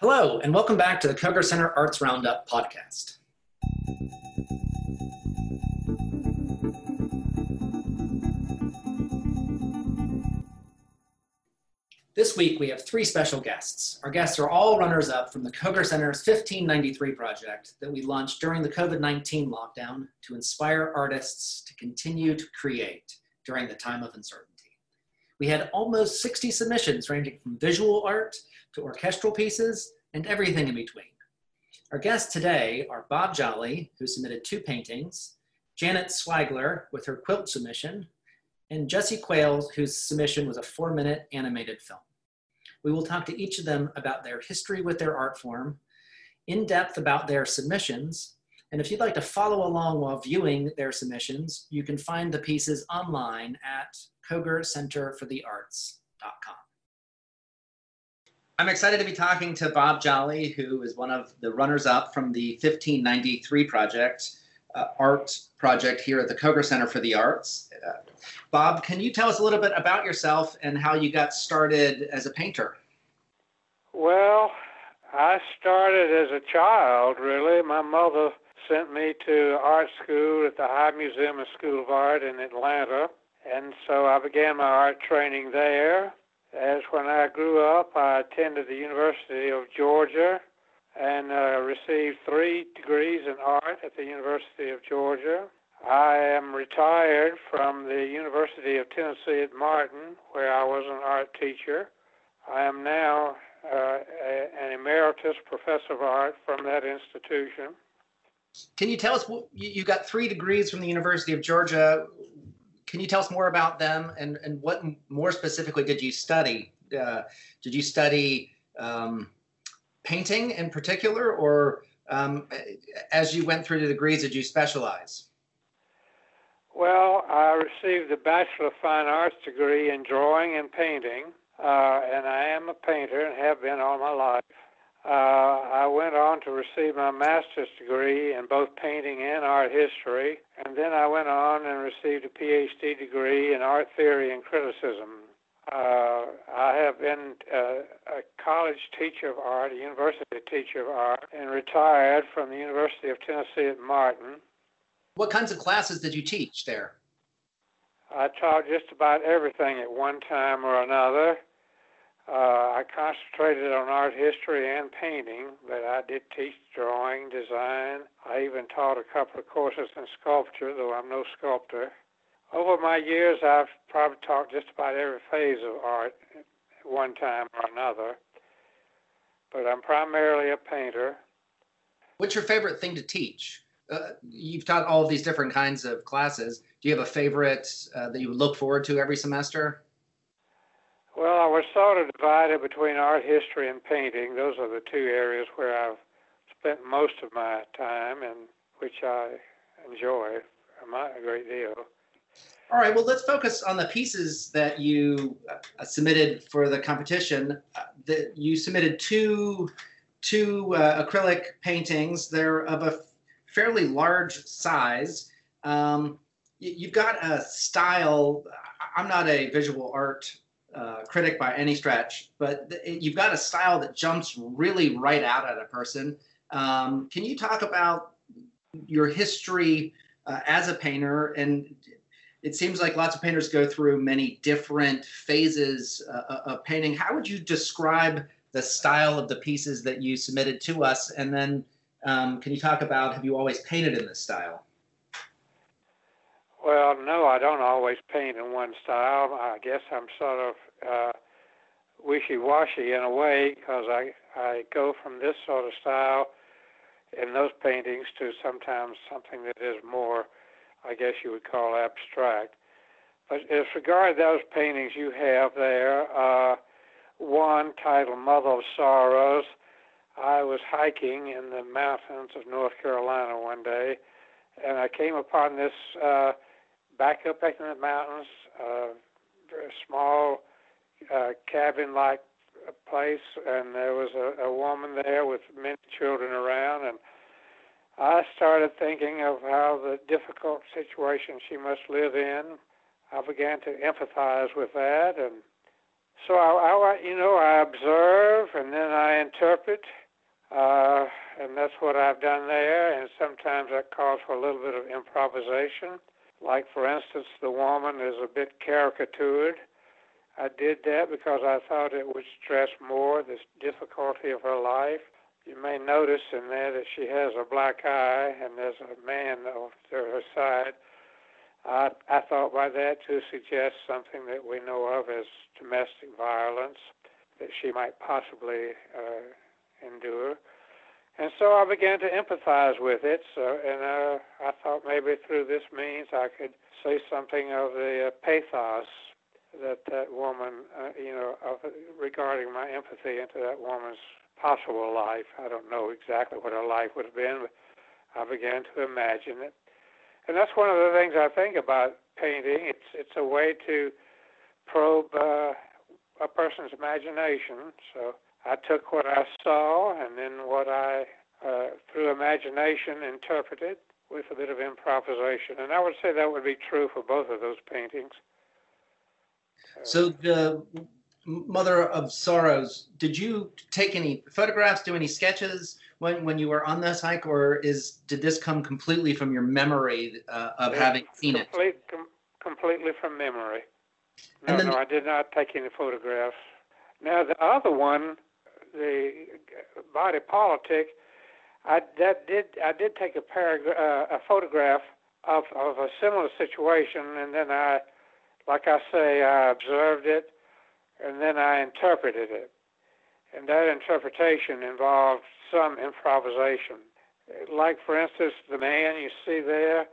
Hello, and welcome back to the Koger Center Arts Roundup podcast. This week we have three special guests. Our guests are all runners up from the Koger Center's 1593 project that we launched during the COVID 19 lockdown to inspire artists to continue to create during the time of uncertainty. We had almost 60 submissions ranging from visual art to orchestral pieces and everything in between. Our guests today are Bob Jolly, who submitted two paintings, Janet Swigler with her quilt submission, and Jesse Quayle, whose submission was a four minute animated film. We will talk to each of them about their history with their art form, in depth about their submissions, and if you'd like to follow along while viewing their submissions, you can find the pieces online at kogercenterforthearts.com. I'm excited to be talking to Bob Jolly, who is one of the runners-up from the 1593 project, uh, art project here at the Koger Center for the Arts. Uh, Bob, can you tell us a little bit about yourself and how you got started as a painter? Well, I started as a child, really. My mother sent me to art school at the High Museum and School of Art in Atlanta. And so I began my art training there. As when I grew up, I attended the University of Georgia and uh, received three degrees in art at the University of Georgia. I am retired from the University of Tennessee at Martin, where I was an art teacher. I am now uh, a, an emeritus professor of art from that institution. Can you tell us, you got three degrees from the University of Georgia. Can you tell us more about them and, and what more specifically did you study? Uh, did you study um, painting in particular, or um, as you went through the degrees, did you specialize? Well, I received a Bachelor of Fine Arts degree in drawing and painting, uh, and I am a painter and have been all my life. Uh, I went on to receive my master's degree in both painting and art history, and then I went on and received a PhD degree in art theory and criticism. Uh, I have been uh, a college teacher of art, a university teacher of art, and retired from the University of Tennessee at Martin. What kinds of classes did you teach there? I taught just about everything at one time or another. Uh, I concentrated on art history and painting, but I did teach drawing, design. I even taught a couple of courses in sculpture, though I'm no sculptor. Over my years, I've probably taught just about every phase of art at one time or another, but I'm primarily a painter. What's your favorite thing to teach? Uh, you've taught all these different kinds of classes. Do you have a favorite uh, that you look forward to every semester? Well, I was sort of divided between art history and painting. Those are the two areas where I've spent most of my time and which I enjoy a great deal. All right, well, let's focus on the pieces that you uh, submitted for the competition. Uh, the, you submitted two, two uh, acrylic paintings. They're of a fairly large size. Um, you've got a style. I'm not a visual art uh, critic by any stretch, but th- you've got a style that jumps really right out at a person. Um, can you talk about your history uh, as a painter? And it seems like lots of painters go through many different phases uh, uh of painting. How would you describe the style of the pieces that you submitted to us? And then um, can you talk about have you always painted in this style? Well, no, I don't always paint in one style. I guess I'm sort of uh, wishy-washy in a way because I I go from this sort of style in those paintings to sometimes something that is more, I guess you would call abstract. But as regard those paintings you have there, uh, one titled Mother of Sorrows, I was hiking in the mountains of North Carolina one day, and I came upon this uh, back up in the mountains, uh, very small uh, cabin-like place, and there was a, a woman there with many children around, and I started thinking of how the difficult situation she must live in. I began to empathize with that, and So I, I, you know, I observe and then I interpret, uh, and that's what I've done there. And sometimes that calls for a little bit of improvisation. Like, for instance, the woman is a bit caricatured. I did that because I thought it would stress more the difficulty of her life. You may notice in there that she has a black eye and there's a man to her side. I, I thought by that to suggest something that we know of as domestic violence that she might possibly uh, endure. And so I began to empathize with it. So, and uh, I thought maybe through this means I could say something of the uh, pathos that that woman, uh, you know, of, regarding my empathy into that woman's possible life. I don't know exactly what her life would have been, but I began to imagine it. And that's one of the things I think about painting. It's it's a way to probe uh, a person's imagination. So I took what I saw and then what I, uh, through imagination, interpreted with a bit of improvisation. And I would say that would be true for both of those paintings. So the Mother of Sorrows, did you take any photographs, do any sketches when, when you were on this hike, or is did this come completely from your memory uh, of having seen it? com- completely from memory. No, then- no, I did not take any photographs. Now the other one, the body politic, I that did I did take a paragraph, uh, a photograph of of a similar situation, and then I, like I say, I observed it, and then I interpreted it, and that interpretation involved some improvisation. Like for instance, the man you see there,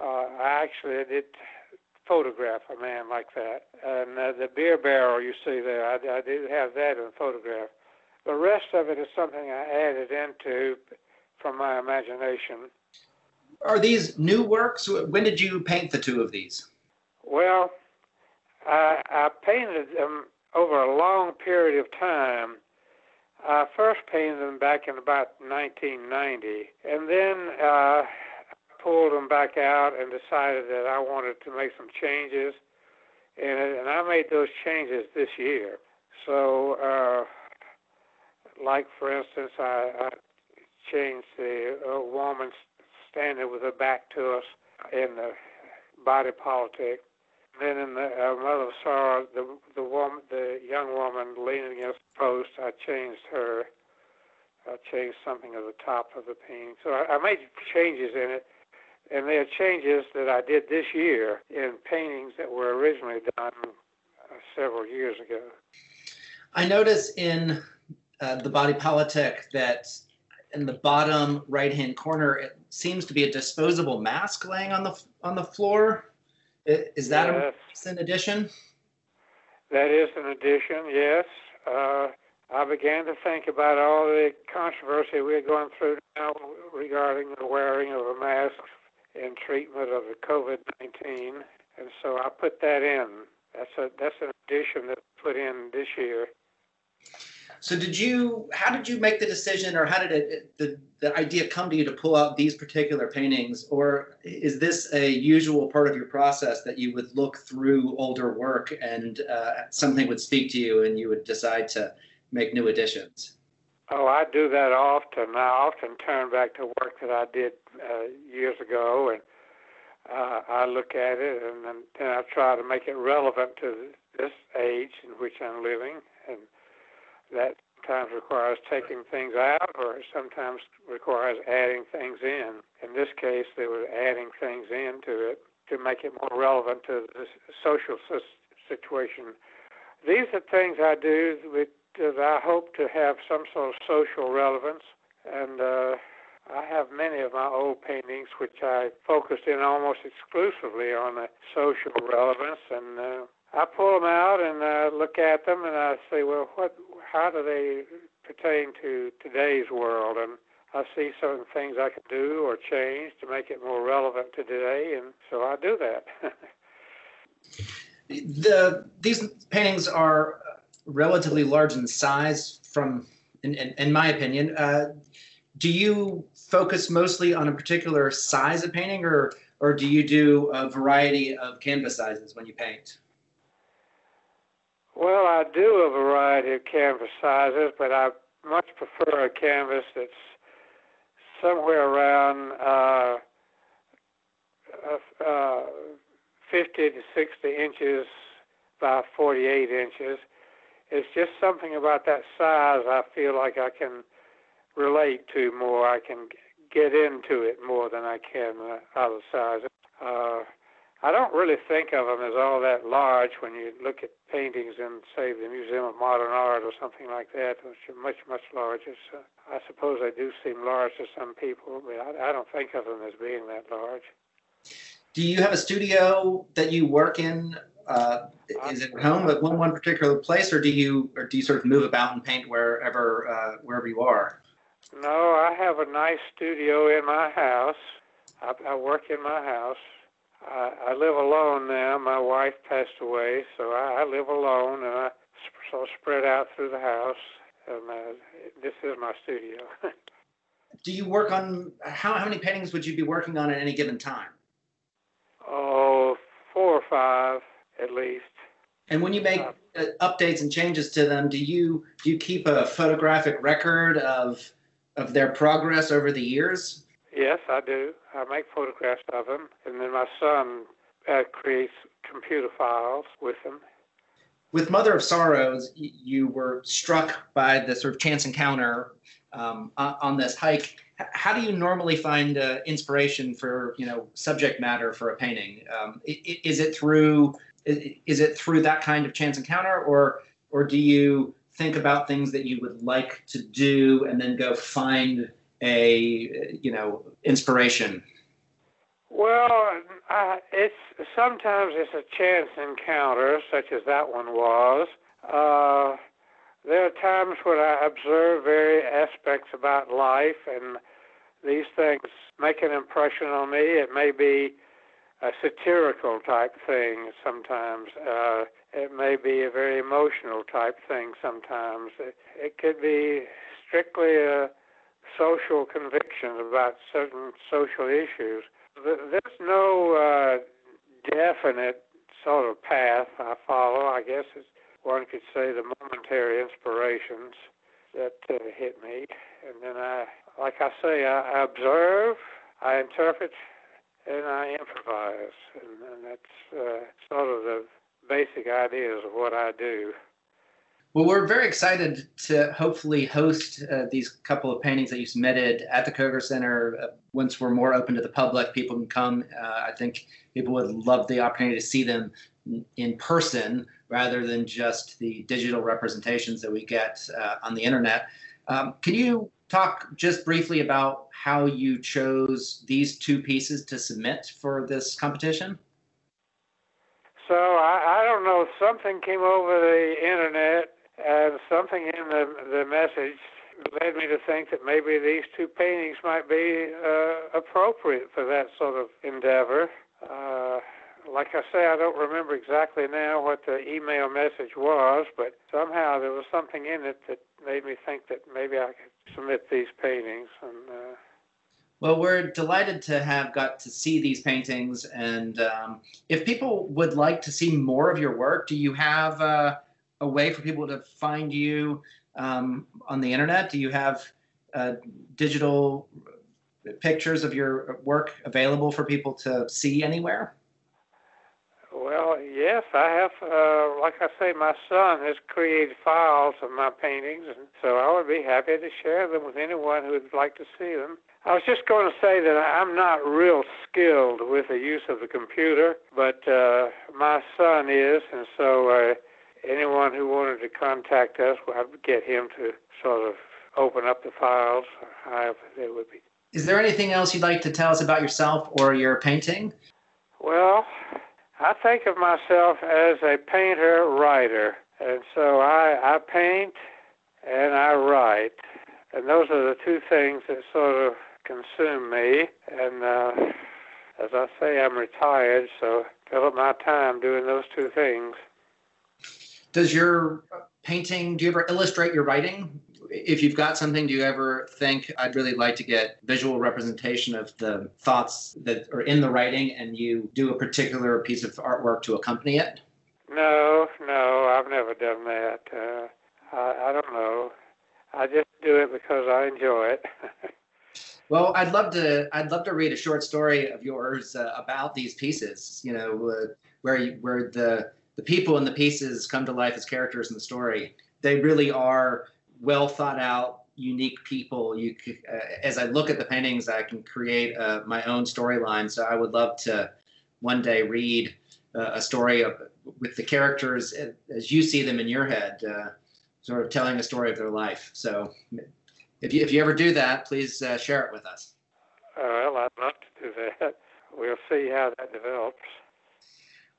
uh, I actually did photograph a man like that, and uh, the beer barrel you see there, I, I did have that in a photograph. The rest of it is something I added into from my imagination. Are these new works? When did you paint the two of these? Well, I, I painted them over a long period of time. I first painted them back in about 1990, and then uh, pulled them back out and decided that I wanted to make some changes it, and I made those changes this year. So, uh, like for instance, I, I changed the uh, woman standing with her back to us in the body politic. Then in the uh, Mother Sorrow, the the woman, the young woman leaning against the post, I changed her. I changed something at the top of the painting. So I, I made changes in it, and they are changes that I did this year in paintings that were originally done uh, several years ago. I notice in uh, the body politic that in the bottom right-hand corner, it seems to be a disposable mask laying on the on the floor. I- Is that a Yes. recent addition? That is an addition, yes. Uh, I began to think about all the controversy we're going through now regarding the wearing of a mask in treatment of the COVID 19, and so I put that in. That's a that's an addition that I put in this year. So did you? How did you make the decision, or how did it the the idea come to you to pull out these particular paintings, or is this a usual part of your process that you would look through older work and uh, something would speak to you and you would decide to make new additions? Oh, I do that often. I often turn back to work that I did uh, years ago, and uh, I look at it, and then, then I try to make it relevant to this age in which I'm living, and that sometimes requires taking things out, or sometimes requires adding things in. In this case, they were adding things into it to make it more relevant to the social situation. These are things I do with that I hope to have some sort of social relevance, and uh, I have many of my old paintings which I focused in almost exclusively on the social relevance, and uh, I pull them out and uh, look at them, and I say, well, what? How do they pertain to today's world? And I see certain things I can do or change to make it more relevant to today, and so I do that. The these paintings are relatively large in size, from in, in, in my opinion. Uh, do you focus mostly on a particular size of painting, or or do you do a variety of canvas sizes when you paint? Well, I do a variety of canvas sizes, but I much prefer a canvas that's somewhere around uh, uh, 50 to 60 inches by 48 inches. It's just something about that size I feel like I can relate to more. I can get into it more than I can uh, other sizes. Uh, I don't really think of them as all that large when you look at paintings in, say, the Museum of Modern Art or something like that, which are much, much larger. So I suppose they do seem large to some people, but I, I don't think of them as being that large. Do you have a studio that you work in? Uh, is it home at one one particular place, or do you or do you sort of move about and paint wherever uh, wherever you are? No, I have a nice studio in my house. I, I work in my house. I, I live alone now. My wife passed away, so I, I live alone, and I so spread out through the house. And uh, this is my studio. Do you work on how how many paintings would you be working on at any given time? Oh, four or five at least. And when you make uh, uh updates and changes to them, do you do you keep a photographic record of of their progress over the years? Yes, I do. I make photographs of them, and then my son uh, creates computer files with them. With Mother of Sorrows, you were struck by the sort of chance encounter um, on this hike. How do you normally find uh, inspiration for you know subject matter for a painting? Um, is it through is it through that kind of chance encounter, or or do you think about things that you would like to do and then go find a you know inspiration? Well, uh, it's sometimes it's a chance encounter, such as that one was. Uh, there are times when I observe various aspects about life, and these things make an impression on me. It may be a satirical type thing sometimes. Uh, it may be a very emotional type thing sometimes. It, it could be strictly a social convictions about certain social issues. There's no uh, definite sort of path I follow. I guess one could say the momentary inspirations that uh, hit me, and then I, like I say, I, I observe, I interpret, and I improvise, and, and that's uh, sort of the basic ideas of what I do. Well, we're very excited to hopefully host uh, these couple of paintings that you submitted at the Koger Center. Uh, once we're more open to the public, people can come. Uh, I think people would love the opportunity to see them in person rather than just the digital representations that we get uh, on the internet. Um, can you talk just briefly about how you chose these two pieces to submit for this competition? So I, I don't know. Something came over the internet and something in the the message led me to think that maybe these two paintings might be uh, appropriate for that sort of endeavor. Uh, like I say, I don't remember exactly now what the email message was, but somehow there was something in it that made me think that maybe I could submit these paintings. And uh, well, we're delighted to have got to see these paintings, and um, if people would like to see more of your work, do you have? Uh, a way for people to find you um, on the internet? Do you have uh, digital pictures of your work available for people to see anywhere? Well, yes, I have. Uh, like I say, my son has created files of my paintings, and so I would be happy to share them with anyone who would like to see them. I was just going to say that I'm not real skilled with the use of the computer, but uh, my son is, and so uh, anyone who wanted to contact us, I would get him to sort of open up the files, however they would be. Is there anything else you'd like to tell us about yourself or your painting? Well, I think of myself as a painter writer, and so I, I paint and I write, and those are the two things that sort of consume me. And uh, as I say, I'm retired, so fill up my time doing those two things. Does your painting, do you ever illustrate your writing? If you've got something, do you ever think I'd really like to get visual representation of the thoughts that are in the writing and you do a particular piece of artwork to accompany it? No, no, I've never done that. Uh, I, I don't know. I just do it because I enjoy it. well, I'd love to. I'd love to read a short story of yours uh, about these pieces. You know, uh, where you, where the the people and the pieces come to life as characters in the story. They really are well thought out, unique people. You, uh, as I look at the paintings, I can create uh, my own storyline. So I would love to one day read uh, a story of, with the characters as you see them in your head, uh, sort of telling a story of their life. So if you if you ever do that, please uh, share it with us. well, I'd love to do that. We'll see how that develops.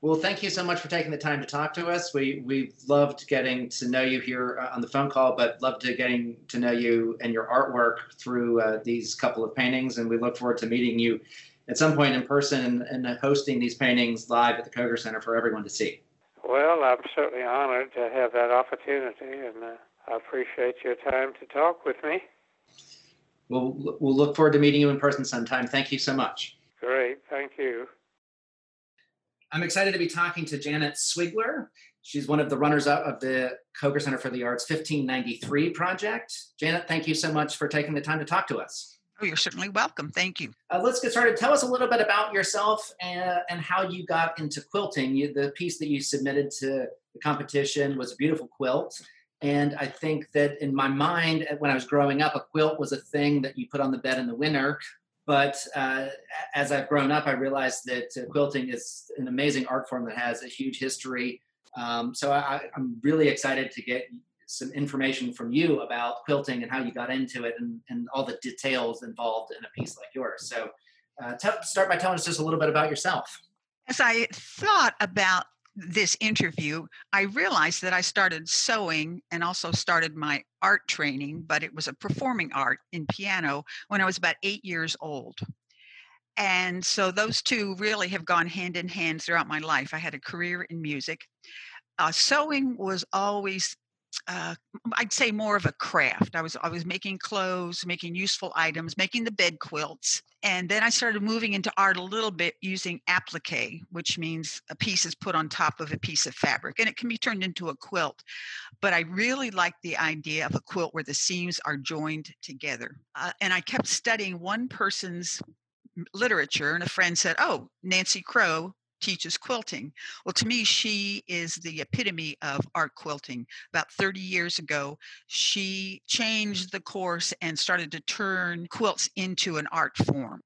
Well, thank you so much for taking the time to talk to us. We we loved getting to know you here uh, on the phone call, but loved to getting to know you and your artwork through uh, these couple of paintings, and we look forward to meeting you at some point in person and, and hosting these paintings live at the Koger Center for everyone to see. Well, I'm certainly honored to have that opportunity, and uh, I appreciate your time to talk with me. We'll we'll look forward to meeting you in person sometime. Thank you so much. Great, thank you. I'm excited to be talking to Janet Swigler. She's one of the runners up of the Koger Center for the Arts 1593 project. Janet, thank you so much for taking the time to talk to us. Oh, you're certainly welcome. Thank you. Uh, let's get started. Tell us a little bit about yourself and, and how you got into quilting. You, the piece that you submitted to the competition was a beautiful quilt. And I think that in my mind, when I was growing up, a quilt was a thing that you put on the bed in the winter but uh, as I've grown up, I realized that uh, quilting is an amazing art form that has a huge history. Um, so I, am really excited to get some information from you about quilting and how you got into it and, and all the details involved in a piece like yours. So uh, t- start by telling us just a little bit about yourself. As I thought about this interview, I realized that I started sewing and also started my art training, but it was a performing art in piano when I was about eight years old. And so those two really have gone hand in hand throughout my life. I had a career in music. Uh, sewing was always uh, I'd say more of a craft. I was I was making clothes, making useful items, making the bed quilts, and then I started moving into art a little bit using applique, which means a piece is put on top of a piece of fabric, and it can be turned into a quilt. But I really like the idea of a quilt where the seams are joined together, uh, and I kept studying one person's literature, and a friend said, "Oh, Nancy Crow teaches quilting. Well, to me, she is the epitome of art quilting. About 30 years ago, she changed the course and started to turn quilts into an art form.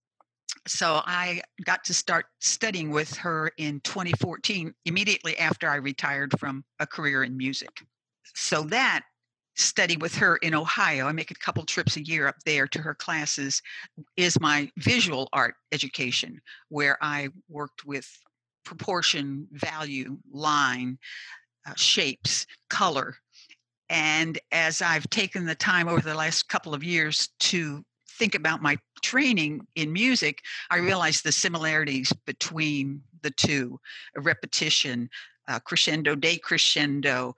So I got to start studying with her in 2014, immediately after I retired from a career in music. So that study with her in Ohio. I make a couple trips a year up there to her classes. Is my visual art education, where I worked with proportion, value, line, uh, shapes, color. And as I've taken the time over the last couple of years to think about my training in music, I realized the similarities between the two repetition, uh, crescendo, decrescendo,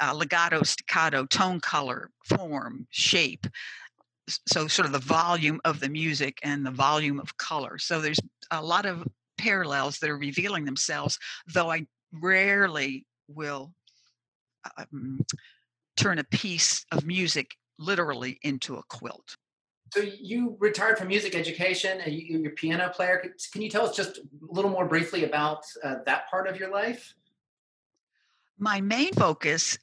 uh, legato, staccato, tone color, form, shape. So, sort of the volume of the music and the volume of color. So, there's a lot of parallels that are revealing themselves, though I rarely will um, turn a piece of music literally into a quilt. So you retired from music education, and you, are a piano player. Can you tell us just a little more briefly about uh, that part of your life? My main focus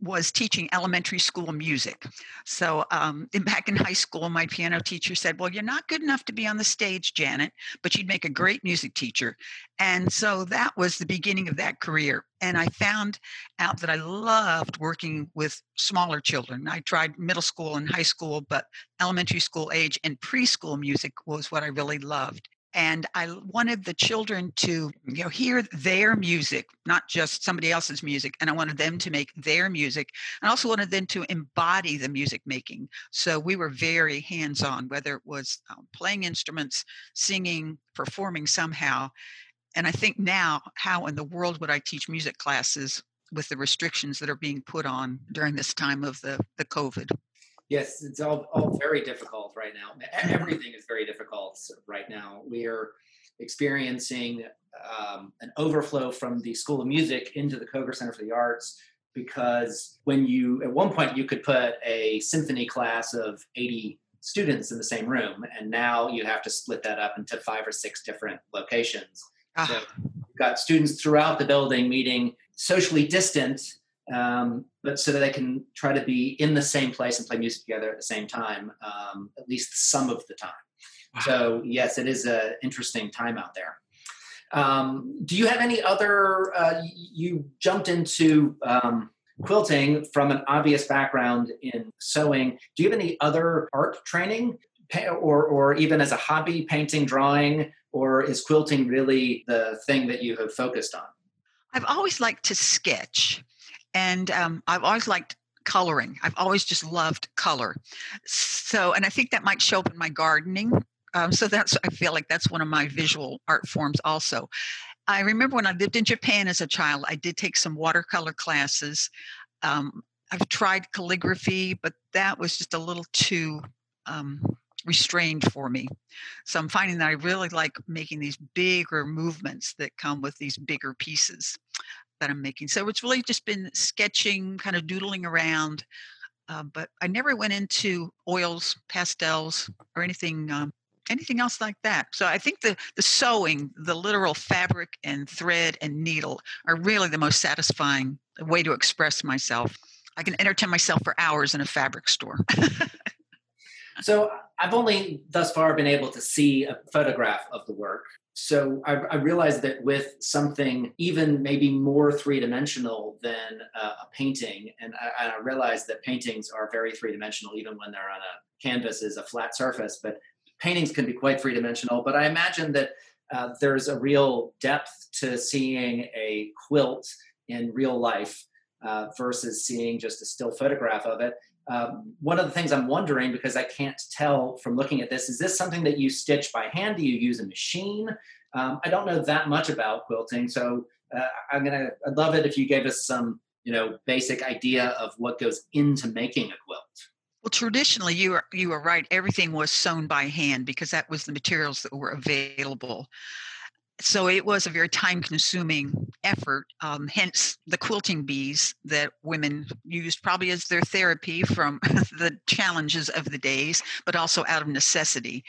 was teaching elementary school music. So um, back in high school, my piano teacher said, Well, you're not good enough to be on the stage, Janet, but you'd make a great music teacher. And so that was the beginning of that career. And I found out that I loved working with smaller children. I tried middle school and high school, but elementary school age and preschool music was what I really loved and i wanted the children to you know hear their music not just somebody else's music and i wanted them to make their music and also wanted them to embody the music making. So we were very hands on whether it was um, playing instruments singing performing somehow and i think now how in the world would i teach music classes with the restrictions that are being put on during this time of the the covid Yes, it's all, all very difficult right now. Everything is very difficult right now. We are experiencing um, an overflow from the School of Music into the Koger Center for the Arts because when you, at one point, you could put a symphony class of 80 students in the same room, and now you have to split that up into five or six different locations. Ah. So you've got students throughout the building meeting socially distant, um, but so that they can try to be in the same place and play music together at the same time, um, at least some of the time. Wow. So yes, it is an interesting time out there. Um, do you have any other? Uh, you jumped into um, quilting from an obvious background in sewing. Do you have any other art training, or or even as a hobby, painting, drawing, or is quilting really the thing that you have focused on? I've always liked to sketch, and um, I've always liked coloring. I've always just loved color. So, and I think that might show up in my gardening. Um, so that's I feel like that's one of my visual art forms also. I remember when I lived in Japan as a child, I did take some watercolor classes. Um, I've tried calligraphy, but that was just a little too um, restrained for me. So I'm finding that I really like making these bigger movements that come with these bigger pieces that I'm making. So it's really just been sketching, kind of doodling around. Uh, but I never went into oils, pastels, or anything um, anything else like that. So I think the the sewing, the literal fabric and thread and needle are really the most satisfying way to express myself. I can entertain myself for hours in a fabric store. so I've only thus far been able to see a photograph of the work. So I, I realized that with something even maybe more three dimensional than uh, a painting, and I, I realized that paintings are very three dimensional even when they're on a canvas is a flat surface. But paintings can be quite three dimensional, but I imagine that uh, there's a real depth to seeing a quilt in real life uh, versus seeing just a still photograph of it. Um, one of the things I'm wondering, because I can't tell from looking at this, is this something that you stitch by hand? Do you use a machine? Um, I don't know that much about quilting, so uh, I'm gonna. I'd love it if you gave us some, you know, basic idea of what goes into making a quilt. Well, traditionally, you are you are right. Everything was sewn by hand because that was the materials that were available. So it was a very time-consuming effort. Um, hence, the quilting bees that women used probably as their therapy from the challenges of the days, but also out of necessity.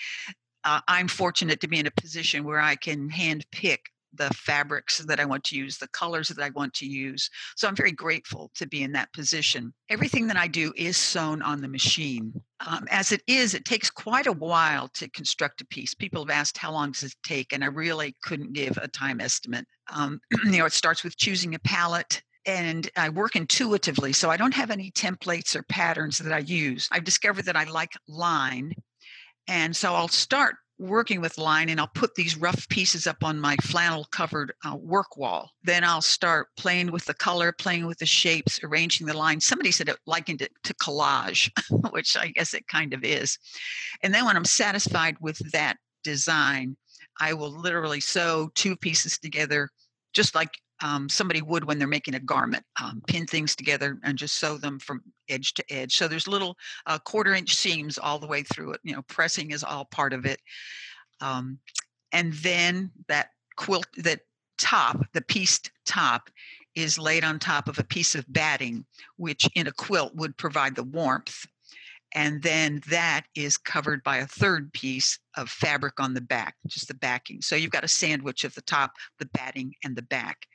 Uh, I'm fortunate to be in a position where I can hand pick the fabrics that I want to use, the colors that I want to use. So I'm very grateful to be in that position. Everything that I do is sewn on the machine. Um, as it is, it takes quite a while to construct a piece. People have asked how long does it take, and I really couldn't give a time estimate. Um, you know, it starts with choosing a palette and I work intuitively, so I don't have any templates or patterns that I use. I've discovered that I like line, and so I'll start working with line and I'll put these rough pieces up on my flannel covered uh, work wall. Then I'll start playing with the color, playing with the shapes, arranging the lines. Somebody said it likened it to collage, which I guess it kind of is. And then when I'm satisfied with that design, I will literally sew two pieces together just like um, somebody would when they're making a garment, um, pin things together and just sew them from edge to edge. So there's little uh, quarter inch seams all the way through it. You know, pressing is all part of it. Um, and then that quilt, that top, the pieced top, is laid on top of a piece of batting, which in a quilt would provide the warmth. And then that is covered by a third piece of fabric on the back, just the backing. So you've got a sandwich of the top, the batting, and the back.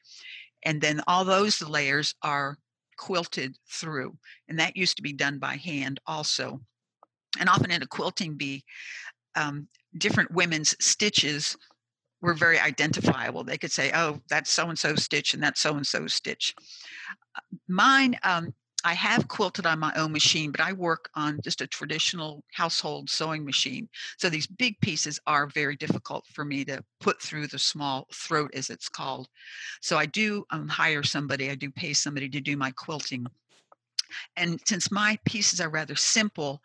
And then all those layers are quilted through and that used to be done by hand also. And often in a quilting bee um, different women's stitches were very identifiable. They could say oh that's so and so stitch and that's so and so stitch. Uh, mine um, I have quilted on my own machine, but I work on just a traditional household sewing machine. So these big pieces are very difficult for me to put through the small throat, as it's called. So I do um, hire somebody, I do pay somebody to do my quilting. And since my pieces are rather simple,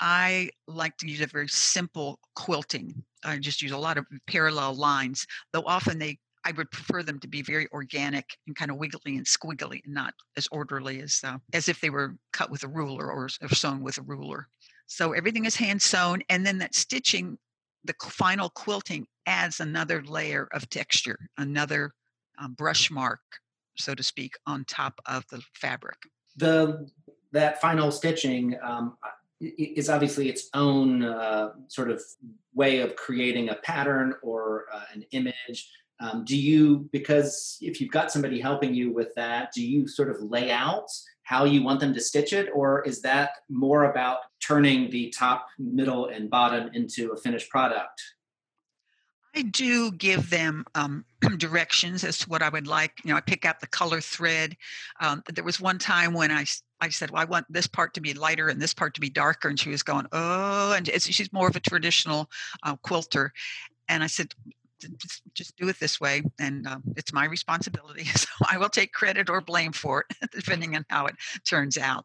I like to use a very simple quilting. I just use a lot of parallel lines, though often they I would prefer them to be very organic and kind of wiggly and squiggly, and not as orderly as uh, as if they were cut with a ruler or, or sewn with a ruler. So everything is hand sewn, and then that stitching, the final quilting adds another layer of texture, another um, brush mark, so to speak, on top of the fabric. The that final stitching um, is obviously its own uh, sort of way of creating a pattern or uh, an image. Um, do you, because if you've got somebody helping you with that, do you sort of lay out how you want them to stitch it, or is that more about turning the top, middle, and bottom into a finished product? I do give them um, directions as to what I would like. You know, I pick out the color thread. Um, there was one time when I I said, "Well, I want this part to be lighter and this part to be darker," and she was going, "Oh," and she's more of a traditional uh, quilter, and I said. Just, do it this way, and um, it's my responsibility. So I will take credit or blame for it, depending on how it turns out.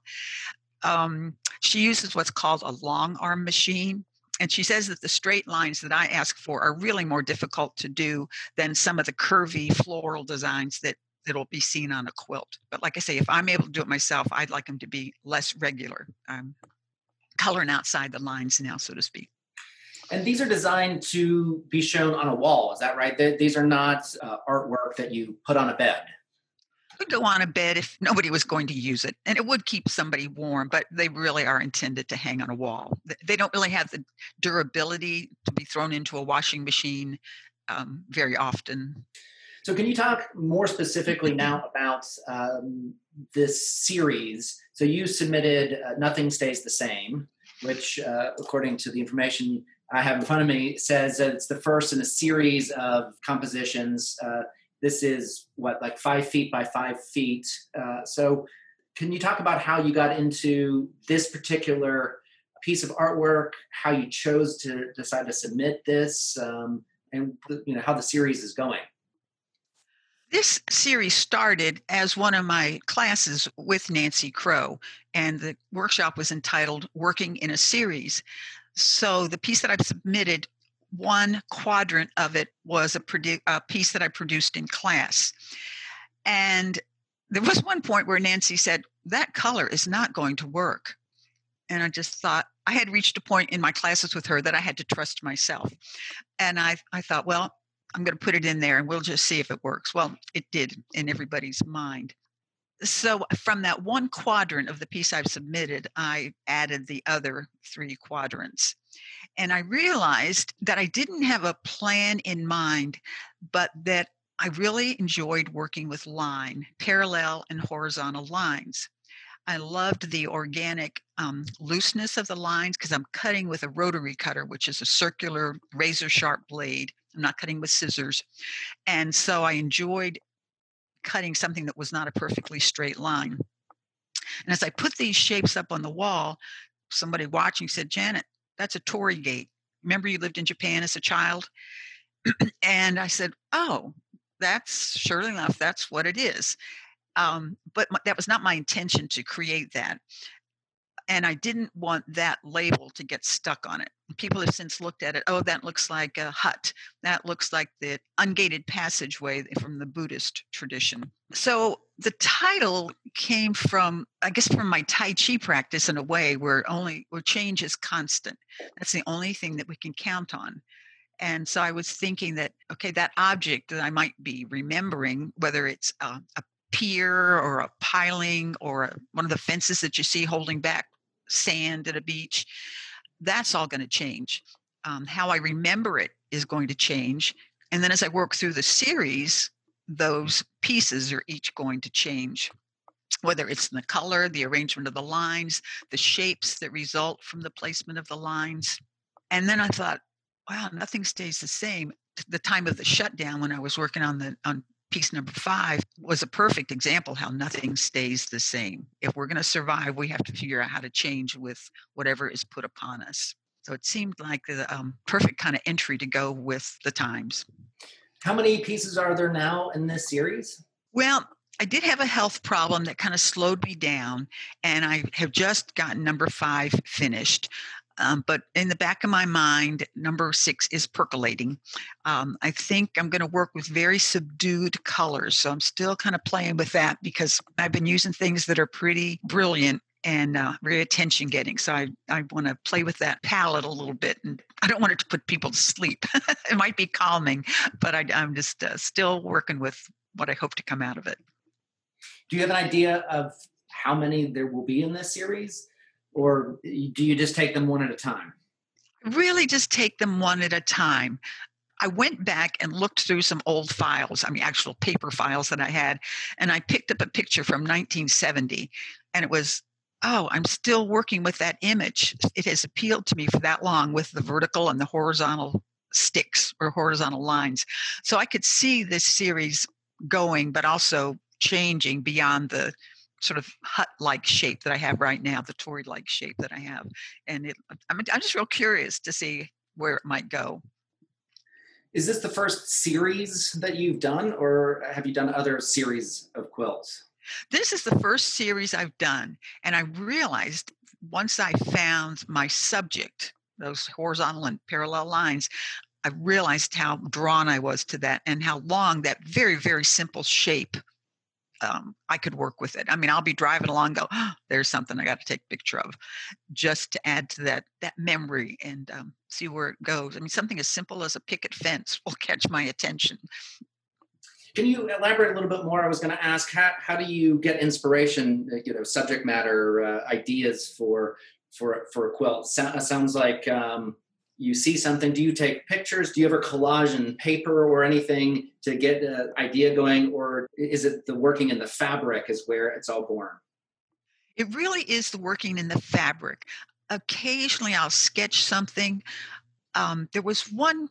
Um, she uses what's called a long arm machine, and she says that the straight lines that I ask for are really more difficult to do than some of the curvy floral designs that that'll be seen on a quilt. But like I say, if I'm able to do it myself, I'd like them to be less regular, um, coloring outside the lines now, so to speak. And these are designed to be shown on a wall. Is that right? these are not uh, artwork that you put on a bed could go on a bed if nobody was going to use it and it would keep somebody warm but they really are intended to hang on a wall they don't really have the durability to be thrown into a washing machine um, very often so can you talk more specifically now about um, this series so you submitted uh, nothing stays the same which uh, according to the information i have in front of me says that it's the first in a series of compositions uh, this is what, like five feet by five feet. Uh, so, can you talk about how you got into this particular piece of artwork, how you chose to decide to submit this, um, and you know how the series is going? This series started as one of my classes with Nancy Crow, and the workshop was entitled Working in a Series. So the piece that I've submitted one quadrant of it was a, produ- a piece that I produced in class. And there was one point where Nancy said, That color is not going to work. And I just thought, I had reached a point in my classes with her that I had to trust myself. And I, I thought, well, I'm going to put it in there and we'll just see if it works. Well, it did in everybody's mind. So, from that one quadrant of the piece I've submitted, I added the other three quadrants. And I realized that I didn't have a plan in mind, but that I really enjoyed working with line, parallel and horizontal lines. I loved the organic um, looseness of the lines because I'm cutting with a rotary cutter, which is a circular razor sharp blade. I'm not cutting with scissors. And so I enjoyed cutting something that was not a perfectly straight line. And as I put these shapes up on the wall, somebody watching said, Janet, that's a torii gate. Remember you lived in Japan as a child? and I said, oh, that's surely enough, that's what it is. Um, but my, that was not my intention to create that. And I didn't want that label to get stuck on it. People have since looked at it. Oh, that looks like a hut. That looks like the ungated passageway from the Buddhist tradition. So the title came from i guess from my tai chi practice in a way where only where change is constant that's the only thing that we can count on and so i was thinking that okay that object that i might be remembering whether it's a, a pier or a piling or a, one of the fences that you see holding back sand at a beach that's all going to change um, how i remember it is going to change and then as i work through the series those pieces are each going to change whether it's the color, the arrangement of the lines, the shapes that result from the placement of the lines. And then I thought, wow, nothing stays the same. The time of the shutdown when I was working on the on piece number five was a perfect example how nothing stays the same. If we're going to survive, we have to figure out how to change with whatever is put upon us. So it seemed like the um, perfect kind of entry to go with the times. How many pieces are there now in this series? Well, I did have a health problem that kind of slowed me down, and I have just gotten number five finished. Um, but in the back of my mind, number six is percolating. Um, I think I'm going to work with very subdued colors. So I'm still kind of playing with that because I've been using things that are pretty brilliant and uh, very attention getting. So I, I want to play with that palette a little bit. And I don't want it to put people to sleep. it might be calming, but I, am just uh, still working with what I hope to come out of it. Do you have an idea of how many there will be in this series? Or do you just take them one at a time? Really, just take them one at a time. I went back and looked through some old files, I mean, actual paper files that I had, and I picked up a picture from 1970. And it was oh, I'm still working with that image. It has appealed to me for that long with the vertical and the horizontal sticks or horizontal lines. So I could see this series going, but also changing beyond the sort of hut-like shape that I have right now, the torii-like shape that I have. And it, I'm, I'm just real curious to see where it might go. Is this the first series that you've done, or have you done other series of quilts? This is the first series I've done. And I realized once I found my subject, those horizontal and parallel lines, I realized how drawn I was to that and how long that very, very simple shape um, I could work with it. I mean, I'll be driving along, go, oh, there's something I got to take a picture of, just to add to that that memory and um, see where it goes. I mean, something as simple as a picket fence will catch my attention. Can you elaborate a little bit more? I was going to ask how, how do you get inspiration, you know, subject matter uh, ideas for for for a quilt? So, sounds like um, you see something. Do you take pictures? Do you ever collage in paper or anything to get an idea going, or is it the working in the fabric is where it's all born? It really is the working in the fabric. Occasionally, I'll sketch something. Um, there was one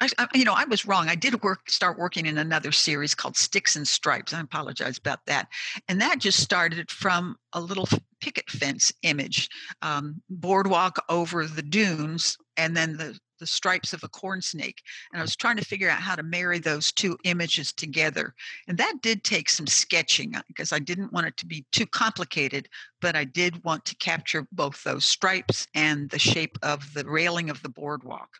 I, you know, I was wrong. I did work, start working in another series called Sticks and Stripes. I apologize about that. And that just started from a little picket fence image, um, boardwalk over the dunes, and then the the stripes of a corn snake. And I was trying to figure out how to marry those two images together. And that did take some sketching because uh, I didn't want it to be too complicated, but I did want to capture both those stripes and the shape of the railing of the boardwalk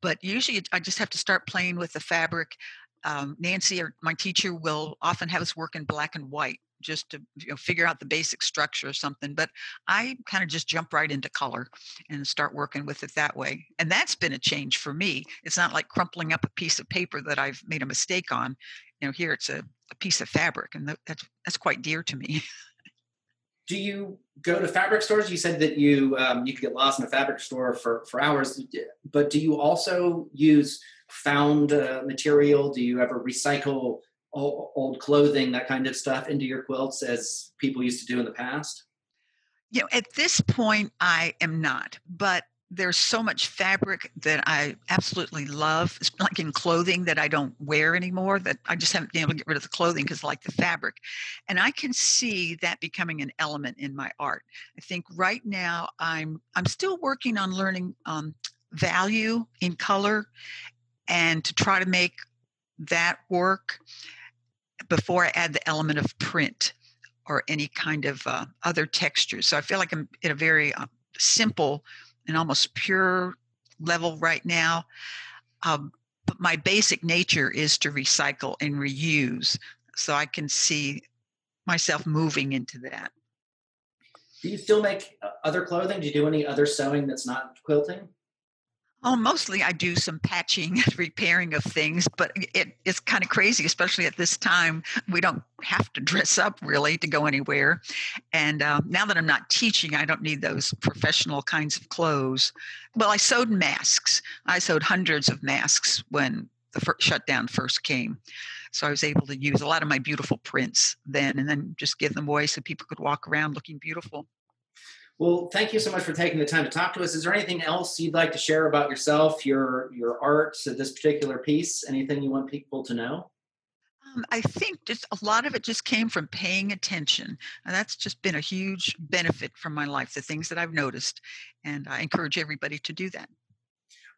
but usually I just have to start playing with the fabric. Um, Nancy or my teacher will often have us work in black and white just to you know, figure out the basic structure or something. But I kind of just jump right into color and start working with it that way. And that's been a change for me. It's not like crumpling up a piece of paper that I've made a mistake on. You know, here it's a, a piece of fabric, and that's that's quite dear to me. do you go to fabric stores? You said that you um, you could get lost in a fabric store for for hours, but do you also use found uh, material? Do you ever recycle old, old clothing, that kind of stuff, into your quilts as people used to do in the past? You know, at this point, I am not, but there's so much fabric that I absolutely love. It's like in clothing that I don't wear anymore, that I just haven't been able to get rid of the clothing because I like the fabric. And I can see that becoming an element in my art. I think right now I'm I'm still working on learning um, value in color and to try to make that work before I add the element of print or any kind of uh, other textures. So I feel like I'm in a very uh, simple and almost pure level right now. Um, but my basic nature is to recycle and reuse. So I can see myself moving into that. Do you still make uh, other clothing? Do you do any other sewing that's not quilting? Oh, mostly I do some patching and repairing of things, but it, it's kind of crazy, especially at this time. We don't have to dress up really to go anywhere. And uh, now that I'm not teaching, I don't need those professional kinds of clothes. Well, I sewed masks. I sewed hundreds of masks when the first shutdown first came. So I was able to use a lot of my beautiful prints then and then just give them away so people could walk around looking beautiful. Well, thank you so much for taking the time to talk to us. Is there anything else you'd like to share about yourself, your your art, so this particular piece? Anything you want people to know? Um, I think just a lot of it just came from paying attention, and that's just been a huge benefit from my life. The things that I've noticed, and I encourage everybody to do that.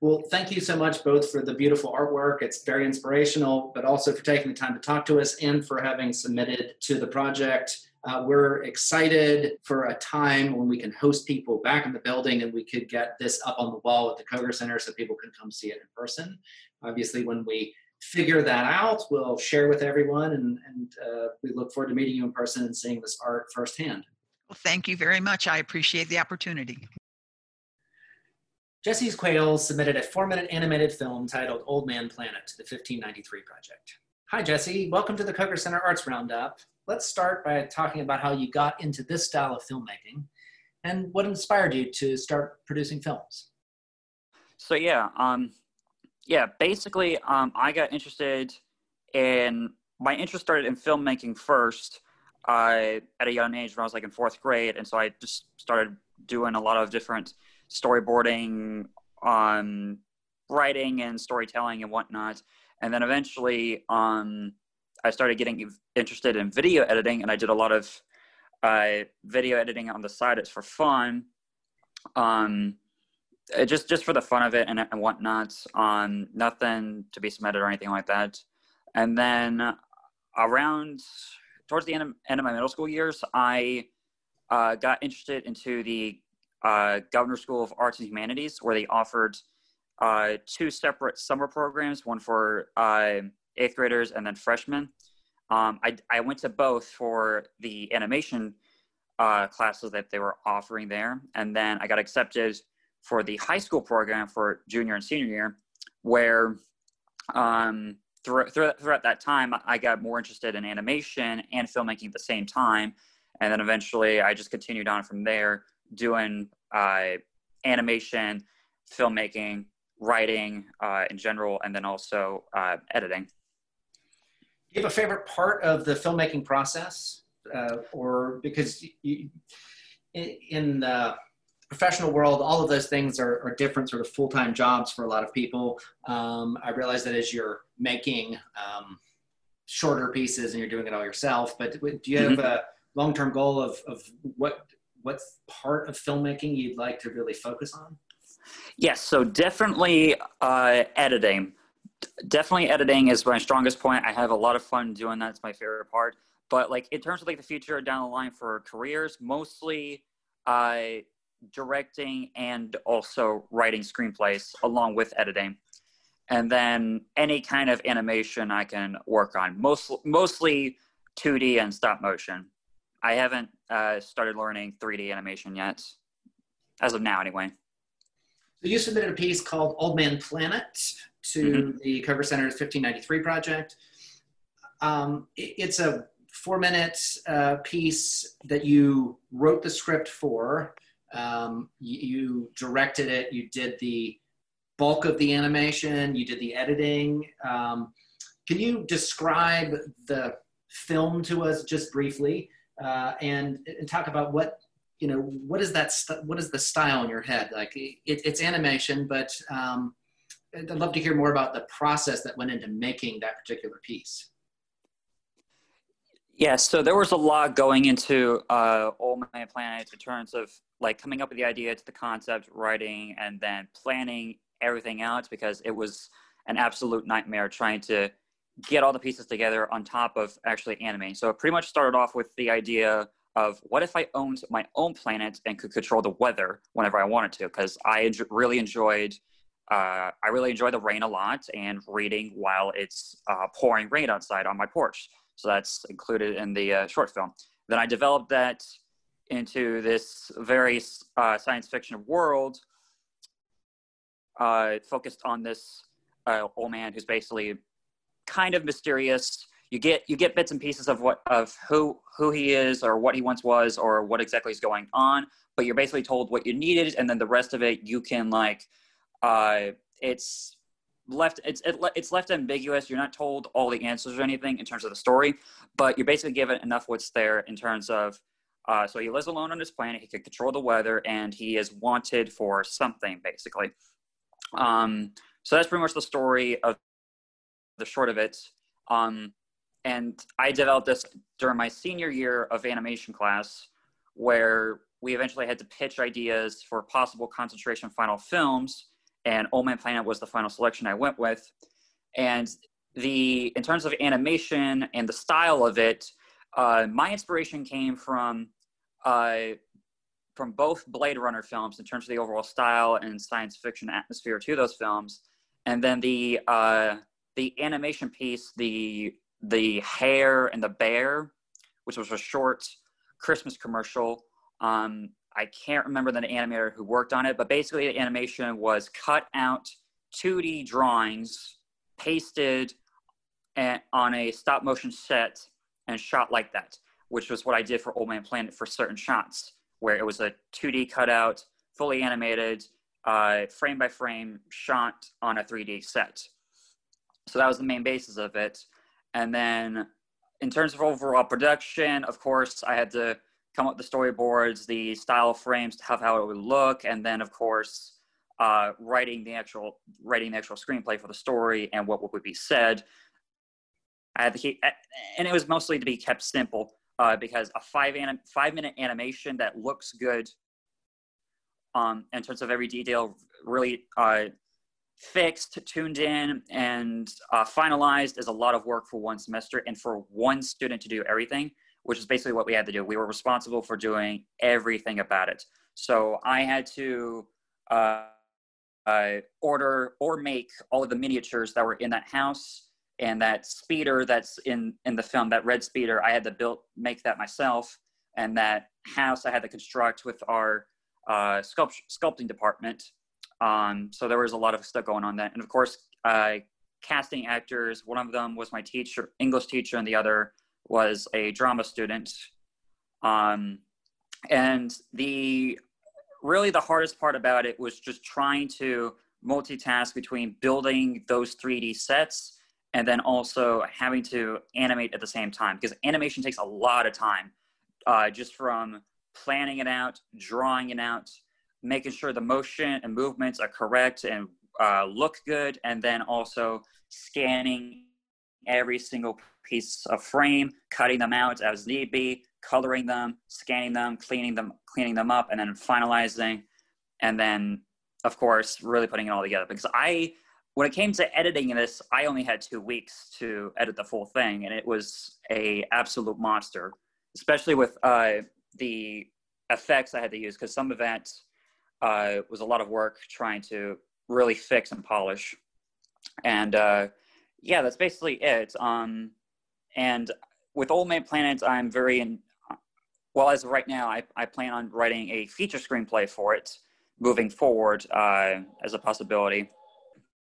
Well, thank you so much both for the beautiful artwork. It's very inspirational, but also for taking the time to talk to us and for having submitted to the project Uh, we're excited for a time when we can host people back in the building and we could get this up on the wall at the Koger Center so people can come see it in person. Obviously, when we figure that out, we'll share with everyone and, and uh, we look forward to meeting you in person and seeing this art firsthand. Well, thank you very much. I appreciate the opportunity. Jesse Quales submitted a four minute animated film titled Old Man Planet to the 1593 Project. Hi, Jesse. Welcome to the Koger Center Arts Roundup. Let's start by talking about how you got into this style of filmmaking and what inspired you to start producing films. So, yeah, um, yeah, basically, um, I got interested in my interest started in filmmaking first uh, at a young age when I was like in fourth grade. And so I just started doing a lot of different storyboarding, um, writing, and storytelling and whatnot. And then eventually, um, I started getting interested in video editing, and I did a lot of uh, video editing on the side. It's for fun, um, just just for the fun of it and, and whatnot. Um, nothing to be submitted or anything like that. And then around towards the end of, end of my middle school years, I uh, got interested into the uh, Governor School of Arts and Humanities, where they offered uh, two separate summer programs, one for uh, eighth graders and then freshmen. Um, I, I went to both for the animation uh, classes that they were offering there, and then I got accepted for the high school program for junior and senior year, where um, throughout, throughout that time I got more interested in animation and filmmaking at the same time, and then eventually I just continued on from there doing uh, animation, filmmaking, writing uh, in general, and then also uh, editing. Do you have a favorite part of the filmmaking process, uh, or because you, in the professional world, all of those things are, are different sort of full-time jobs for a lot of people. Um, I realize that as you're making um, shorter pieces and you're doing it all yourself, but do you have mm-hmm. a long-term goal of, of what what part of filmmaking you'd like to really focus on? Yes, so definitely uh, editing. Definitely editing is my strongest point. I have a lot of fun doing that. It's my favorite part. But like in terms of like the future down the line for careers, mostly uh, directing and also writing screenplays along with editing. And then any kind of animation I can work on, most, mostly 2D and stop motion. I haven't uh, started learning 3D animation yet, as of now, anyway. So you submitted a piece called Old Man Planet to mm-hmm. the Koger Center's 1593 project. Um, it, it's a four minute uh, piece that you wrote the script for. Um, you, you, directed it, you did the bulk of the animation, you did the editing. Um, can you describe the film to us just briefly? uh, and, and talk about what you know what is that st- what is the style in your head like it, it's animation but um, i'd love to hear more about the process that went into making that particular piece yeah so there was a lot going into uh, old man planet in terms of like coming up with the idea to the concept writing and then planning everything out because it was an absolute nightmare trying to get all the pieces together on top of actually animating. So it pretty much started off with the idea of what if I owned my own planet and could control the weather whenever I wanted to? Because I really enjoyed, uh, I really enjoy the rain a lot and reading while it's uh, pouring rain outside on my porch. So that's included in the uh, short film. Then I developed that into this very uh, science fiction world uh, focused on this uh, old man who's basically kind of mysterious. You get you get bits and pieces of what of who who he is or what he once was or what exactly is going on, but you're basically told what you needed, and then the rest of it you can like. Uh, it's left it's it, it's left ambiguous. You're not told all the answers or anything in terms of the story, but you're basically given enough what's there in terms of. Uh, so he lives alone on this planet. He can control the weather, and he is wanted for something, basically. Um, so that's pretty much the story of the short of it. Um, and I developed this during my senior year of animation class, where we eventually had to pitch ideas for possible concentration final films, and Old Man Planet was the final selection I went with. And the in terms of animation and the style of it, Uh, my inspiration came from uh, from both Blade Runner films in terms of the overall style and science fiction atmosphere to those films, and then the uh, the animation piece, the the hare and the bear, which was a short Christmas commercial. Um, I can't remember the animator who worked on it, but basically the animation was cut out 2D drawings, pasted on a stop motion set, and shot like that, which was what I did for Old Man Planet for certain shots, where it was a 2D cutout, fully animated, uh, frame by frame shot on a 3D set. So that was the main basis of it. And then in terms of overall production, of course, I had to come up with the storyboards, the style frames to have how it would look, and then of course uh, writing the actual writing the actual screenplay for the story and what would be said. I had to keep, and it was mostly to be kept simple uh, because a five anim, five minute animation that looks good, um, in terms of every detail, really uh, fixed, tuned in, and uh, finalized is a lot of work for one semester and for one student to do everything which is basically what we had to do. We were responsible for doing everything about it. So I had to uh, uh, order or make all of the miniatures that were in that house and that speeder that's in in the film, that red speeder. I had to build make that myself, and that house I had to construct with our uh, sculpt, sculpting department. Um, so there was a lot of stuff going on that, and of course, uh, casting actors. One of them was my teacher, English teacher, and the other was a drama student. Um, and the really the hardest part about it was just trying to multitask between building those 3D sets and then also having to animate at the same time because animation takes a lot of time uh, just from planning it out, drawing it out, making sure the motion and movements are correct and uh, look good, and then also scanning every single piece of frame, cutting them out as need be, coloring them, scanning them, cleaning them, cleaning them up, and then finalizing, and then of course really putting it all together. Because I, when it came to editing this, I only had two weeks to edit the full thing, and it was a absolute monster, especially with uh, the effects I had to use because some of that uh, was a lot of work trying to really fix and polish. And uh, yeah, that's basically it. Um, and with Old Man Planet, I'm very in. Well, as of right now, I, I plan on writing a feature screenplay for it moving forward uh, as a possibility.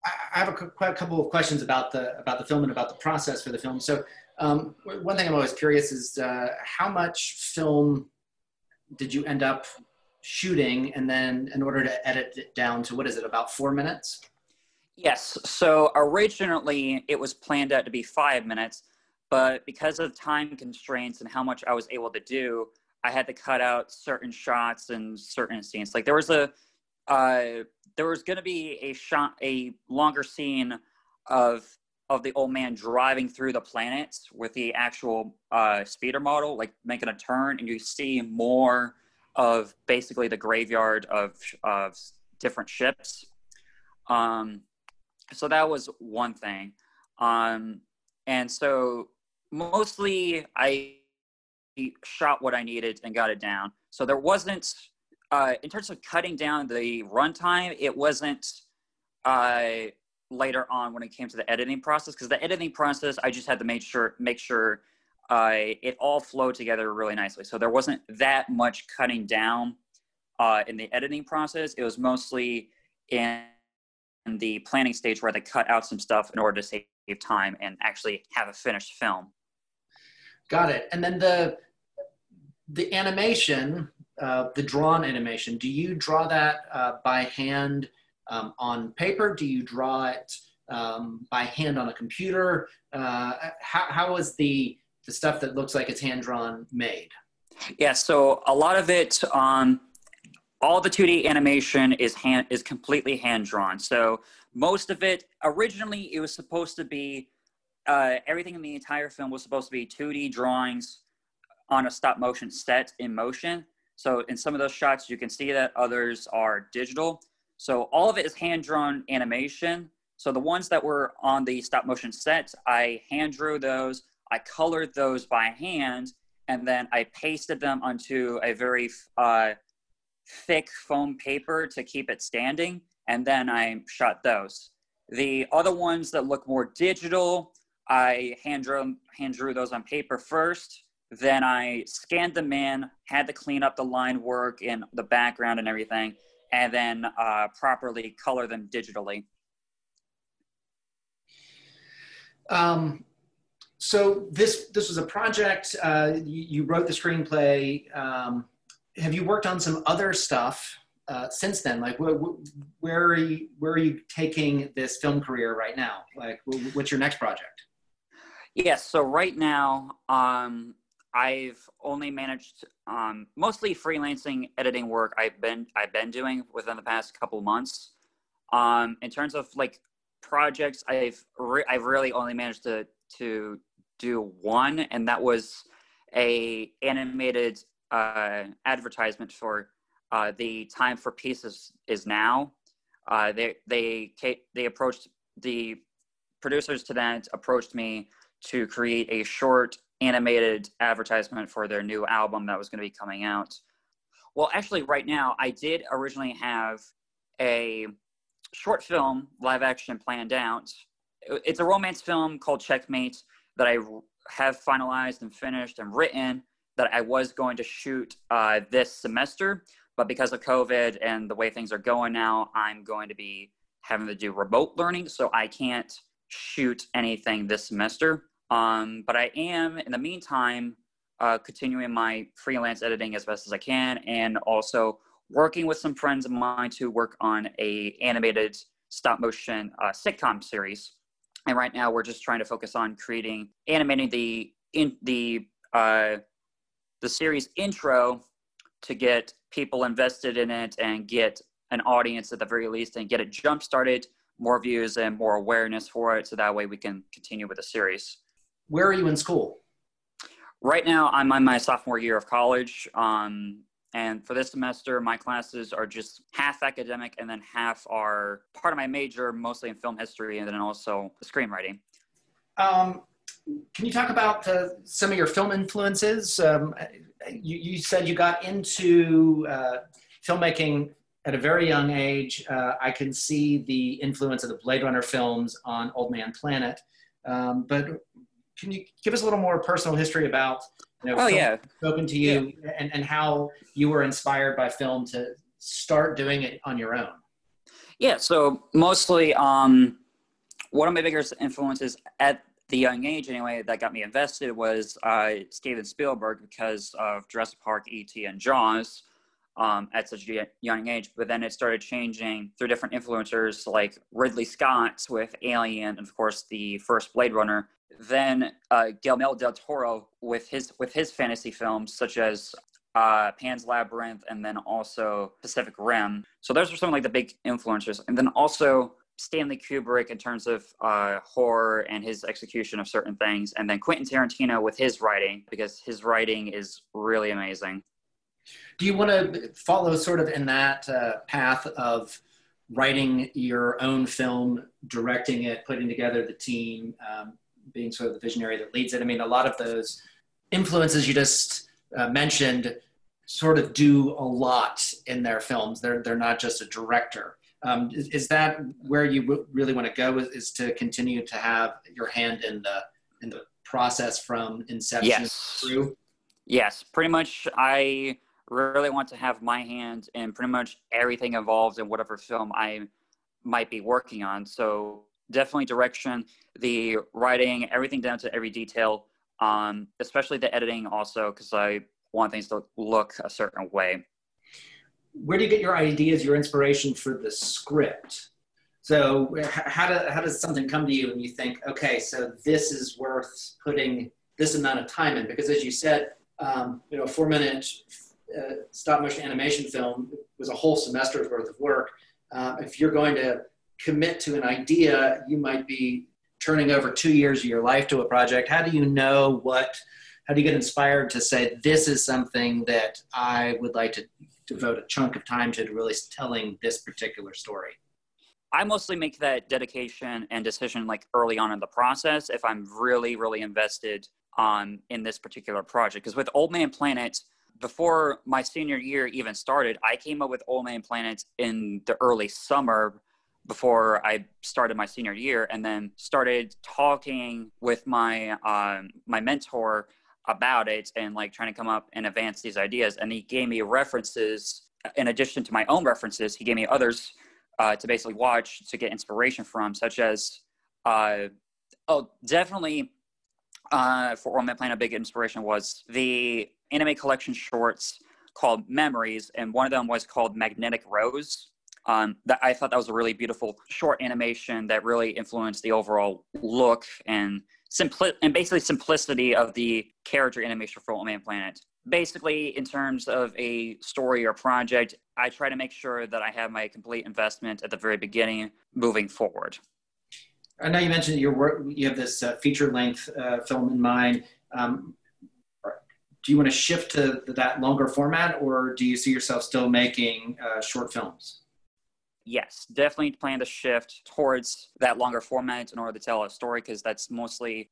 I have a, couple of questions about the about the film and about the process for the film. So, um, one thing I'm always curious is uh, how much film did you end up shooting, and then in order to edit it down to what is it about four minutes? Yes. So originally it was planned out to be five minutes, but because of time constraints and how much I was able to do, I had to cut out certain shots and certain scenes. Like there was a, uh, there was going to be a shot, a longer scene of of the old man driving through the planets with the actual uh, speeder model, like making a turn, and you see more of basically the graveyard of of different ships. Um, so that was one thing. Um, and so mostly I shot what I needed and got it down. So there wasn't, uh, in terms of cutting down the runtime, it wasn't uh, later on when it came to the editing process because the editing process I just had to make sure make sure uh, it all flowed together really nicely. So there wasn't that much cutting down uh, in the editing process. It was mostly in the planning stage where they cut out some stuff in order to save time and actually have a finished film. Got it. And then the the animation, uh, the drawn animation. Do you draw that uh, by hand um, on paper? Do you draw it um, by hand on a computer? Uh, how, how is the stuff that looks like it's hand drawn made? Yeah, so a lot of it, um, all the 2D animation is hand is completely hand drawn. So most of it originally it was supposed to be uh, everything in the entire film was supposed to be 2D drawings on a stop motion set in motion. So in some of those shots you can see that others are digital. So all of it is hand drawn animation. So the ones that were on the stop motion set, I hand drew those. I colored those by hand, and then I pasted them onto a very uh, thick foam paper to keep it standing, and then I shot those. The other ones that look more digital, I hand drew, hand drew those on paper first. Then I scanned them in, had to clean up the line work and the background and everything, and then uh, properly color them digitally. Um, so this this was a project. Uh, you, you, wrote the screenplay. Um, have you worked on some other stuff uh, since then? Like, where, where are you where are you taking this film career right now? Like, what's your next project? Yes. So right now, um, I've only managed um, mostly freelancing editing work. I've been I've been doing within the past couple months. Um, in terms of like projects, I've re- I've really only managed to to do one, and that was a animated uh, advertisement for uh, the time for peace is, is now. Uh, they they they approached the producers to that approached me to create a short animated advertisement for their new album that was going to be coming out. Well, actually, right now, I did originally have a short film live action planned out. It's a romance film called Checkmate that I have finalized and finished and written that I was going to shoot uh, this semester. But because of COVID and the way things are going now, I'm going to be having to do remote learning. So I can't shoot anything this semester. Um, but I am, in the meantime, uh, continuing my freelance editing as best as I can, and also working with some friends of mine to work on a animated stop motion uh, sitcom series. And right now, we're just trying to focus on creating, animating the in the uh, the series intro to get people invested in it and get an audience at the very least, and get it jump started, more views and more awareness for it, so that way we can continue with the series where are you in school? Right now, I'm on my sophomore year of college. Um, and for this semester, my classes are just half academic and then half are part of my major, mostly in film history and then also screenwriting. Um, can you talk about uh, some of your film influences? Um, you, you, said you got into uh, filmmaking at a very young age. Uh, I can see the influence of the Blade Runner films on Old Man Planet. Um, but can you give us a little more personal history about you know, oh yeah. spoken to you yeah. and, and how you were inspired by film to start doing it on your own. Yeah so mostly um, one of my biggest influences at the young age anyway that got me invested was uh, steven spielberg because of jurassic park et and jaws um, at such a young age but then it started changing through different influencers like ridley scott with alien and of course the first blade runner then uh, Guillermo del Toro with his with his fantasy films such as uh, Pan's Labyrinth and then also Pacific Rim. So those are some of like the big influencers, and then also Stanley Kubrick in terms of uh, horror and his execution of certain things, and then Quentin Tarantino with his writing because his writing is really amazing. Do you want to follow sort of in that uh, path of writing your own film, directing it, putting together the team, um, being sort of the visionary that leads it. I mean, a lot of those influences you just uh, mentioned sort of do a lot in their films. They're they're not just a director. Um, is, is, that where you w- really want to go? Is, is, to continue to have your hand in the in the process from inception yes. through? Yes, pretty much. I really want to have my hand in pretty much everything involved in whatever film I might be working on. So definitely direction, the writing, everything down to every detail, um, especially the editing also, because I want things to look a certain way. Where do you get your ideas, your inspiration for the script? So how, do, how does something come to you and you think, okay, so this is worth putting this amount of time in? Because as you said, um, you know, four minute uh, stop motion animation film was a whole semester's worth of work. Uh, if you're going to commit to an idea, you might be turning over two years of your life to a project. How do you know what, how do you get inspired to say, this is something that I would like to devote a chunk of time to, to really telling this particular story? I mostly make that dedication and decision like early on in the process if I'm really, really invested um, in this particular project. Because with Old Man Planet, before my senior year even started, I came up with Old Man Planets in the early summer before I started my senior year, and then started talking with my um, my mentor about it and like trying to come up and advance these ideas. And he gave me references in addition to my own references. He gave me others uh, to basically watch to get inspiration from, such as uh, oh, definitely uh, for Old Man Planet, a big inspiration was the anime collection shorts called Memories, and one of them was called Magnetic Rose. Um, that I thought that was a really beautiful short animation that really influenced the overall look and simpli- and basically simplicity of the character animation for Old Man Planet. Basically, in terms of a story or project, I try to make sure that I have my complete investment at the very beginning moving forward. I know you mentioned your work. You have this uh, feature length uh, film in mind. Um, do you want to shift to that longer format, or do you see yourself still making uh, short films? Yes, definitely plan to shift towards that longer format in order to tell a story because that's mostly.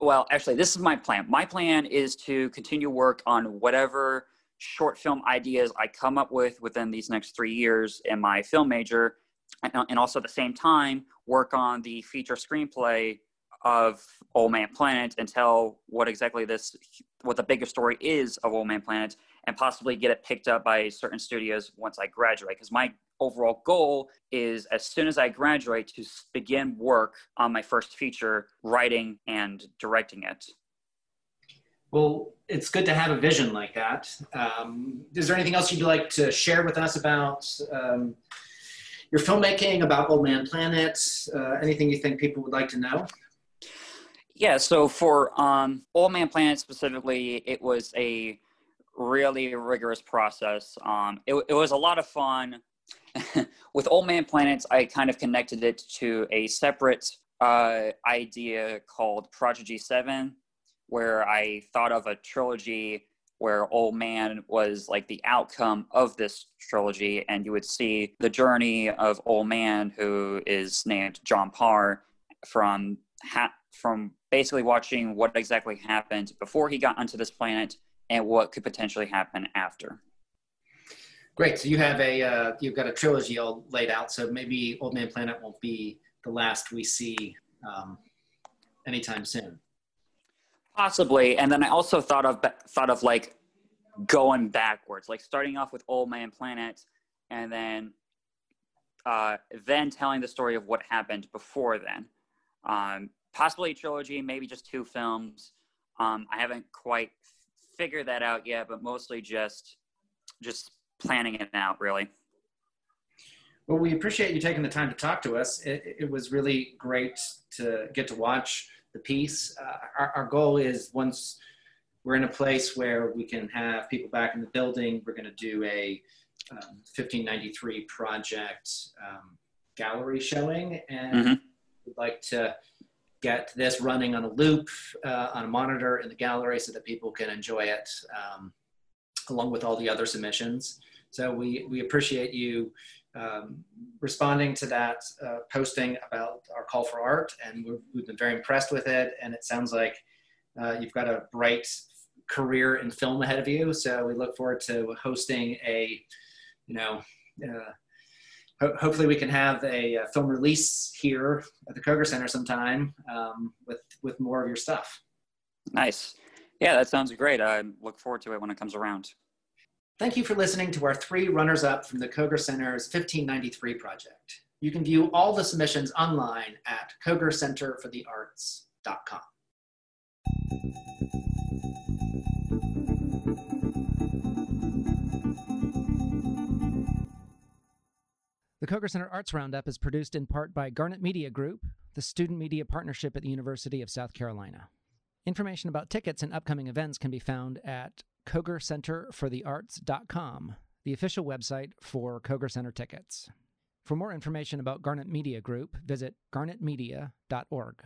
Well, actually, this is my plan. My plan is to continue work on whatever short film ideas I come up with within these next three years in my film major and also at the same time work on the feature screenplay of Old Man Planet and tell what exactly this what the bigger story is of Old Man Planet and possibly get it picked up by certain studios once I graduate because my overall goal is as soon as I graduate to begin work on my first feature writing and directing it. Well, it's good to have a vision like that. Um, is there anything else you'd like to share with us about um, your filmmaking, about Old Man Planet, uh, anything you think people would like to know? Yeah, so for um, Old Man Planet specifically, it was a really rigorous process. Um, it, it was a lot of fun. With Old Man Planets, I kind of connected it to a separate uh, idea called Project G7, where I thought of a trilogy where Old Man was like the outcome of this trilogy, and you would see the journey of Old Man, who is named John Parr, from ha- from basically watching what exactly happened before he got onto this planet and what could potentially happen after. Great. So you have a uh, you've got a trilogy all laid out. So maybe Old Man Planet won't be the last we see um, anytime soon. Possibly, and then I also thought of thought of like going backwards, like starting off with Old Man Planet, and then uh, then telling the story of what happened before then. Um, possibly a trilogy, maybe just two films. Um, I haven't quite figured that out yet, but mostly just just planning it out, really. Well, we appreciate you taking the time to talk to us. It, it was really great to get to watch the piece. Uh, our, our, goal is once we're in a place where we can have people back in the building, we're going to do a um, 1593 project um, gallery showing, and mm-hmm. we'd like to get this running on a loop uh, on a monitor in the gallery so that people can enjoy it um, along with all the other submissions. So we, we appreciate you um, responding to that uh, posting about our call for art, and we have been very impressed with it. And it sounds like uh, you've got a bright career in film ahead of you. So we look forward to hosting a, you know, uh, ho- hopefully we can have a, a, film release here at the Koger Center sometime um, with with more of your stuff. Nice. Yeah, that sounds great. I look forward to it when it comes around. Thank you for listening to our three runners-up from the Koger Center's 1593 project. You can view all the submissions online at kogercenterforthearts.com. The Koger Center Arts Roundup is produced in part by Garnet Media Group, the student media partnership at the University of South Carolina. Information about tickets and upcoming events can be found at kogercenterforthearts.com, the official website for Koger Center tickets. For more information about Garnet Media Group, visit garnetmedia.org.